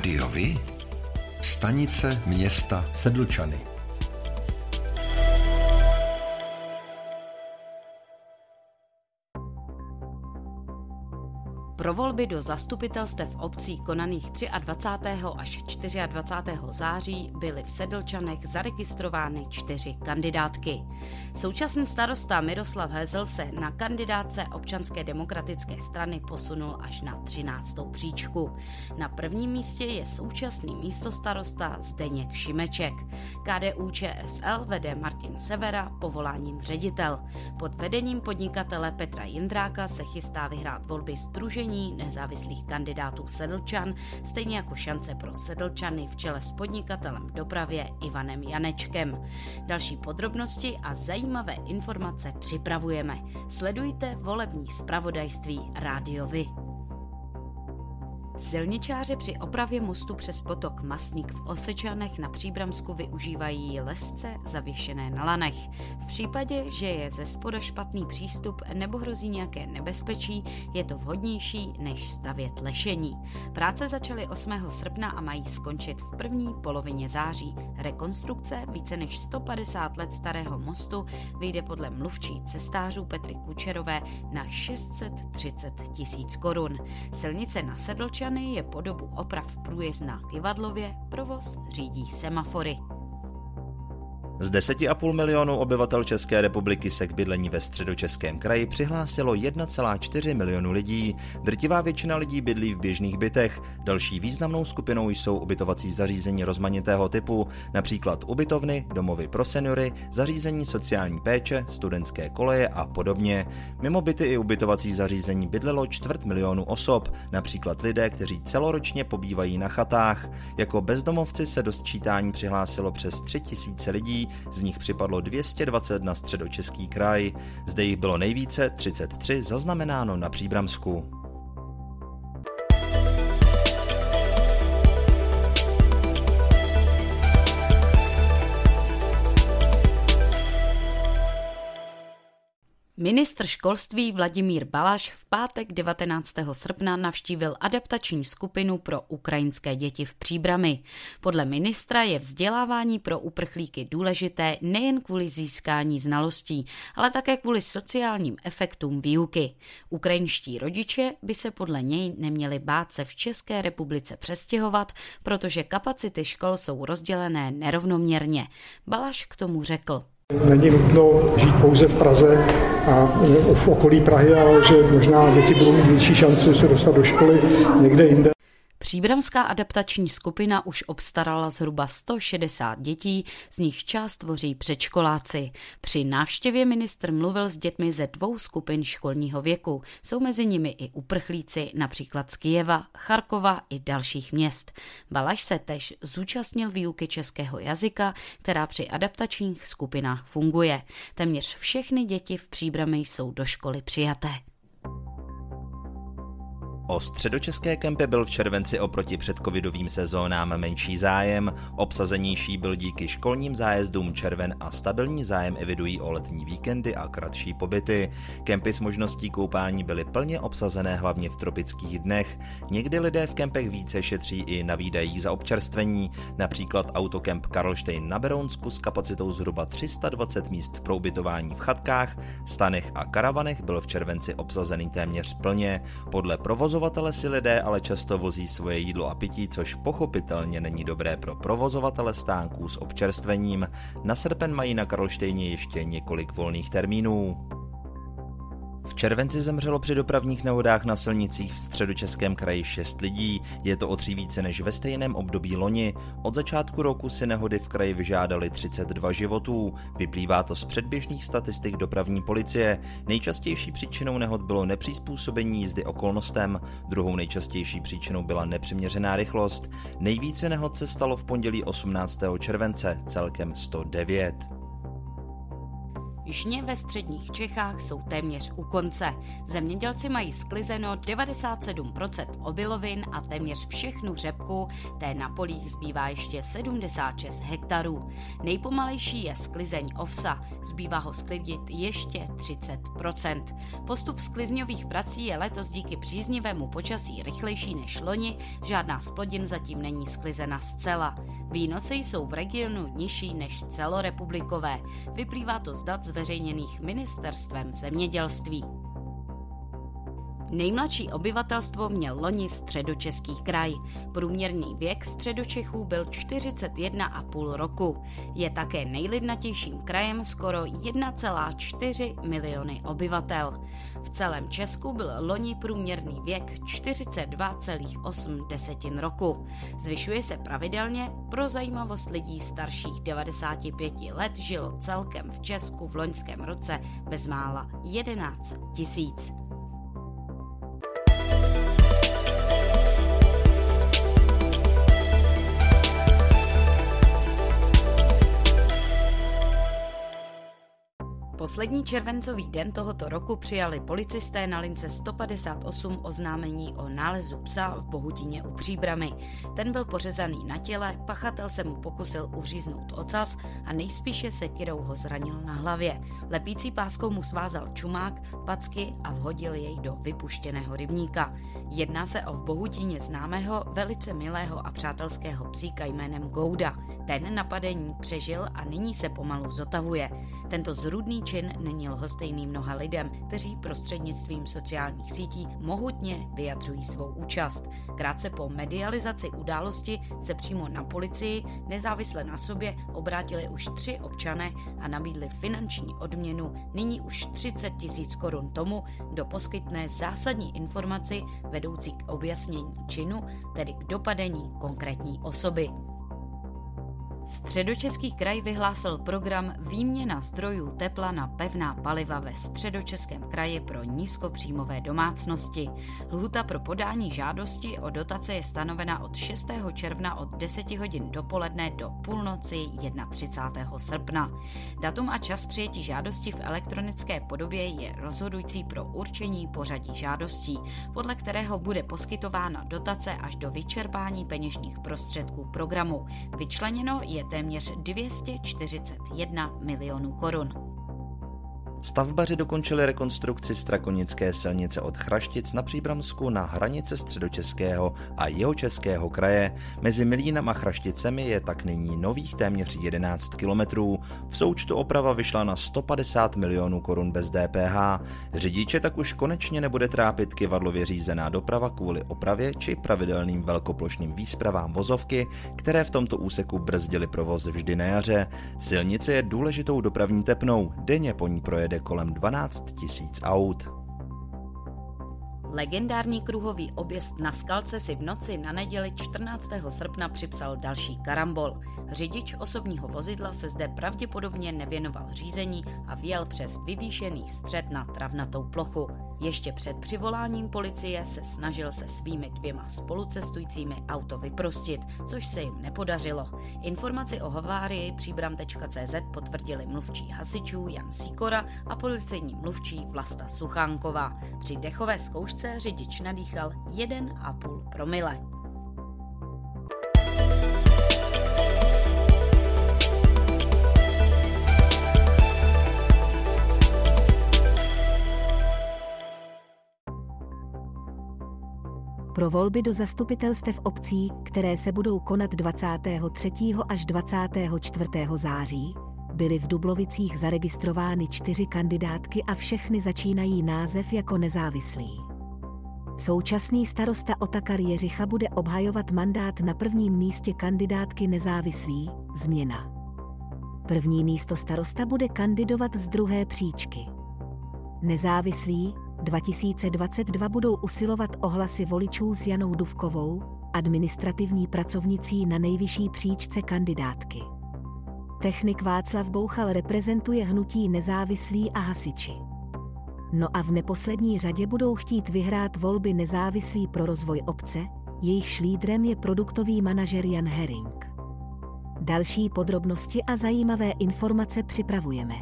Rádiovi? Stanice města Sedlčany. Pro volby do zastupitelstev obcí konaných 23. až 24. září byly v Sedlčanech zaregistrovány čtyři kandidátky. Současný starosta Miroslav Hezel se na kandidátce občanské demokratické strany posunul až na 13. příčku. Na prvním místě je současný místostarosta Zdeněk Šimeček. KDU ČSL vede Martin Severa povoláním ředitel. Pod vedením podnikatele Petra Jindráka se chystá vyhrát volby Združení Združení nezávislých kandidátů Sedlčan, stejně jako šance pro Sedlčany v čele s podnikatelem v dopravě Ivanem Janečkem. Další podrobnosti a zajímavé informace připravujeme. Sledujte volební zpravodajství Rádiovi. Silničáři při opravě mostu přes potok Masník v Osečanech na Příbramsku využívají lesce zavěšené na lanech. V případě, že je ze spoda špatný přístup nebo hrozí nějaké nebezpečí, je to vhodnější, než stavět lešení. Práce začaly 8. srpna a mají skončit v první polovině září. Rekonstrukce více než 150 let starého mostu vyjde podle mluvčí cestářů Petry Kučerové na 630 tisíc korun. Silnice na Sedlčan Občany je po dobu oprav průjezdná kivadlově, provoz řídí semafory. Z 10,5 milionů obyvatel České republiky se k bydlení ve středočeském kraji přihlásilo 1,4 milionu lidí. Drtivá většina lidí bydlí v běžných bytech. Další významnou skupinou jsou ubytovací zařízení rozmanitého typu, například ubytovny, domovy pro seniory, zařízení sociální péče, studentské koleje a podobně. Mimo byty i ubytovací zařízení bydlelo čtvrt milionu osob, například lidé, kteří celoročně pobývají na chatách. Jako bezdomovci se do sčítání přihlásilo přes 3000 lidí, z nich připadlo 220 na středočeský kraj. Zde jich bylo nejvíce 33 zaznamenáno na Příbramsku. Ministr školství Vladimír Balaš v pátek 19. srpna navštívil adaptační skupinu pro ukrajinské děti v Příbrami. Podle ministra je vzdělávání pro uprchlíky důležité nejen kvůli získání znalostí, ale také kvůli sociálním efektům výuky. Ukrajinští rodiče by se podle něj neměli bát se v České republice přestěhovat, protože kapacity škol jsou rozdělené nerovnoměrně. Balaš k tomu řekl. Není nutno žít pouze v Praze a v okolí Prahy, ale že možná děti budou mít větší šanci se dostat do školy někde jinde. Příbramská adaptační skupina už obstarala zhruba 160 dětí, z nich část tvoří předškoláci. Při návštěvě ministr mluvil s dětmi ze dvou skupin školního věku. Jsou mezi nimi i uprchlíci, například z Kijeva, Charkova i dalších měst. Balaš se tež zúčastnil výuky českého jazyka, která při adaptačních skupinách funguje. Téměř všechny děti v Příbrami jsou do školy přijaté. O středočeské kempy byl v červenci oproti předcovidovým sezónám menší zájem, obsazenější byl díky školním zájezdům červen a stabilní zájem evidují o letní víkendy a kratší pobyty. Kempy s možností koupání byly plně obsazené hlavně v tropických dnech. Někdy lidé v kempech více šetří i na výdajích za občerstvení, například autokemp Karlštejn na Berounsku s kapacitou zhruba 320 míst pro ubytování v chatkách, stanech a karavanech byl v červenci obsazený téměř plně. Podle provozu Provozovatele si lidé ale často vozí svoje jídlo a pití, což pochopitelně není dobré pro provozovatele stánků s občerstvením. Na srpen mají na Karlštejně ještě několik volných termínů. V červenci zemřelo při dopravních nehodách na silnicích v středočeském kraji 6 lidí, je to o tři více než ve stejném období loni. Od začátku roku si nehody v kraji vyžádali 32 životů. Vyplývá to z předběžných statistik dopravní policie. Nejčastější příčinou nehod bylo nepřizpůsobení jízdy okolnostem, druhou nejčastější příčinou byla nepřiměřená rychlost. Nejvíce nehod se stalo v pondělí 18. července, celkem 109. Žně ve středních Čechách jsou téměř u konce. Zemědělci mají sklizeno 97% obilovin a téměř všechnu řepku, té na polích zbývá ještě 76 hektarů. Nejpomalejší je sklizeň ovsa, zbývá ho sklidit ještě 30%. Postup sklizňových prací je letos díky příznivému počasí rychlejší než loni, žádná z plodin zatím není sklizena zcela. Výnosy jsou v regionu nižší než celorepublikové. Vyplývá to z dat zveřejněných ministerstvem zemědělství. Nejmladší obyvatelstvo měl loni středočeský kraj. Průměrný věk středočechů byl 41,5 roku. Je také nejlidnatějším krajem skoro 1,4 miliony obyvatel. V celém Česku byl loni průměrný věk 42,8 desetin roku. Zvyšuje se pravidelně, pro zajímavost lidí starších 95 let žilo celkem v Česku v loňském roce bezmála 11 tisíc. Poslední červencový den tohoto roku přijali policisté na lince 158 oznámení o nálezu psa v Bohutině u Příbramy. Ten byl pořezaný na těle, pachatel se mu pokusil uříznout ocas a nejspíše se kirou ho zranil na hlavě. Lepící páskou mu svázal čumák, packy a vhodil jej do vypuštěného rybníka. Jedná se o v Bohutině známého, velice milého a přátelského psíka jménem Gouda. Ten napadení přežil a nyní se pomalu zotavuje. Tento zrudný čin není lhostejný mnoha lidem, kteří prostřednictvím sociálních sítí mohutně vyjadřují svou účast. Krátce po medializaci události se přímo na policii nezávisle na sobě obrátili už tři občané a nabídli finanční odměnu nyní už 30 tisíc korun tomu, kdo poskytne zásadní informaci vedoucí k objasnění činu, tedy k dopadení konkrétní osoby. Středočeský kraj vyhlásil program Výměna zdrojů tepla na pevná paliva ve středočeském kraji pro nízkopříjmové domácnosti. Lhuta pro podání žádosti o dotace je stanovena od 6. června od 10 hodin dopoledne do půlnoci 31. srpna. Datum a čas přijetí žádosti v elektronické podobě je rozhodující pro určení pořadí žádostí, podle kterého bude poskytována dotace až do vyčerpání peněžních prostředků programu. Vyčleněno je je téměř 241 milionů korun. Stavbaři dokončili rekonstrukci Strakonické silnice od Chraštic na Příbramsku na hranice středočeského a jihočeského kraje. Mezi Milínem a Chrašticemi je tak nyní nových téměř 11 kilometrů. V součtu oprava vyšla na 150 milionů korun bez DPH. Řidiče tak už konečně nebude trápit kivadlově řízená doprava kvůli opravě či pravidelným velkoplošným výspravám vozovky, které v tomto úseku brzdily provoz vždy na jaře. Silnice je důležitou dopravní tepnou, denně po ní projede jede kolem 12 tisíc aut. Legendární kruhový objezd na skalce si v noci na neděli 14. srpna připsal další karambol. Řidič osobního vozidla se zde pravděpodobně nevěnoval řízení a vjel přes vyvýšený střed na travnatou plochu. Ještě před přivoláním policie se snažil se svými dvěma spolucestujícími auto vyprostit, což se jim nepodařilo. Informaci o havárii příbram.cz potvrdili mluvčí hasičů Jan Sikora a policejní mluvčí Vlasta Suchánková. Při dechové zkoušce řidič nadýchal 1,5 promile. Pro volby do zastupitelstev obcí, které se budou konat 23. až 24. září, byly v Dublovicích zaregistrovány čtyři kandidátky a všechny začínají název jako nezávislý. Současný starosta Otakar Jeřicha bude obhajovat mandát na prvním místě kandidátky nezávislý, změna. První místo starosta bude kandidovat z druhé příčky. Nezávislý, 2022 budou usilovat o hlasy voličů s Janou Duvkovou, administrativní pracovnicí na nejvyšší příčce kandidátky. Technik Václav Bouchal reprezentuje hnutí nezávislí a hasiči. No a v neposlední řadě budou chtít vyhrát volby nezávislí pro rozvoj obce, jejich lídrem je produktový manažer Jan Herring. Další podrobnosti a zajímavé informace připravujeme.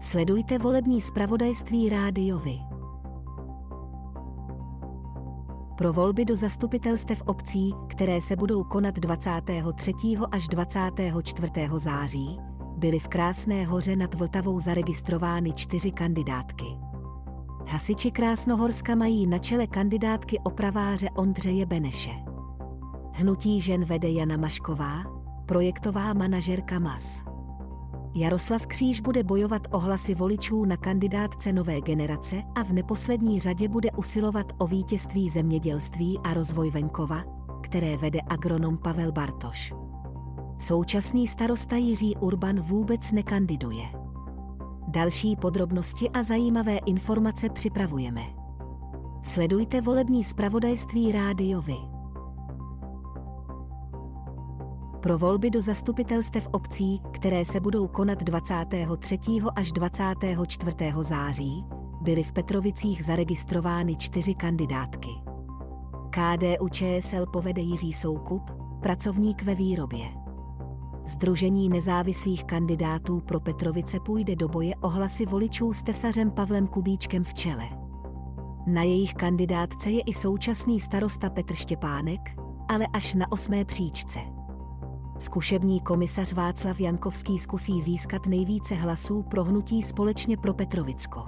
Sledujte volební zpravodajství rádiovi. Pro volby do zastupitelstev obcí, které se budou konat 23. až 24. září, byly v Krásné hoře nad Vltavou zaregistrovány čtyři kandidátky. Hasiči Krásnohorska mají na čele kandidátky opraváře Ondřeje Beneše. Hnutí žen vede Jana Mašková, projektová manažerka MAS. Jaroslav Kříž bude bojovat o hlasy voličů na kandidátce nové generace a v neposlední řadě bude usilovat o vítězství zemědělství a rozvoj venkova, které vede agronom Pavel Bartoš. Současný starosta Jiří Urban vůbec nekandiduje. Další podrobnosti a zajímavé informace připravujeme. Sledujte volební zpravodajství rádiovi. Pro volby do zastupitelstev obcí, které se budou konat 23. až 24. září, byly v Petrovicích zaregistrovány čtyři kandidátky. KDU ČSL povede Jiří Soukup, pracovník ve výrobě. Združení nezávislých kandidátů pro Petrovice půjde do boje o hlasy voličů s tesařem Pavlem Kubíčkem v čele. Na jejich kandidátce je i současný starosta Petr Štěpánek, ale až na osmé příčce. Zkušební komisař Václav Jankovský zkusí získat nejvíce hlasů pro hnutí společně pro Petrovicko.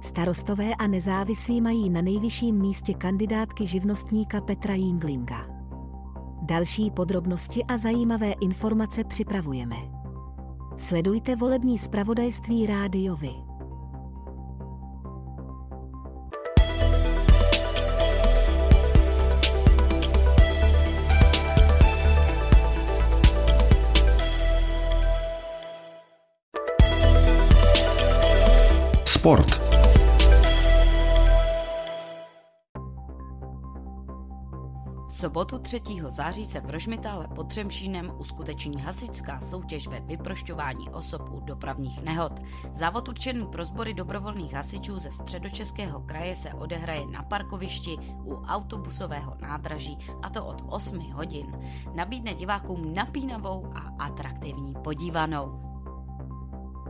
Starostové a nezávislí mají na nejvyšším místě kandidátky živnostníka Petra Jinglinga. Další podrobnosti a zajímavé informace připravujeme. Sledujte volební zpravodajství rádiovi. Sport. sobotu 3. září se v Rožmitále pod Třemšínem uskuteční hasičská soutěž ve vyprošťování osob u dopravních nehod. Závod určený pro sbory dobrovolných hasičů ze středočeského kraje se odehraje na parkovišti u autobusového nádraží a to od 8 hodin. Nabídne divákům napínavou a atraktivní podívanou.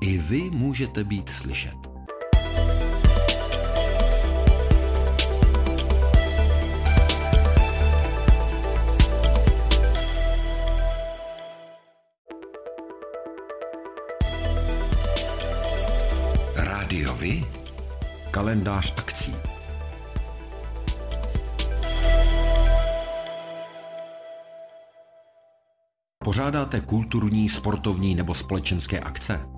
I vy můžete být slyšet. Rádiovi kalendář akcí. Pořádáte kulturní, sportovní nebo společenské akce?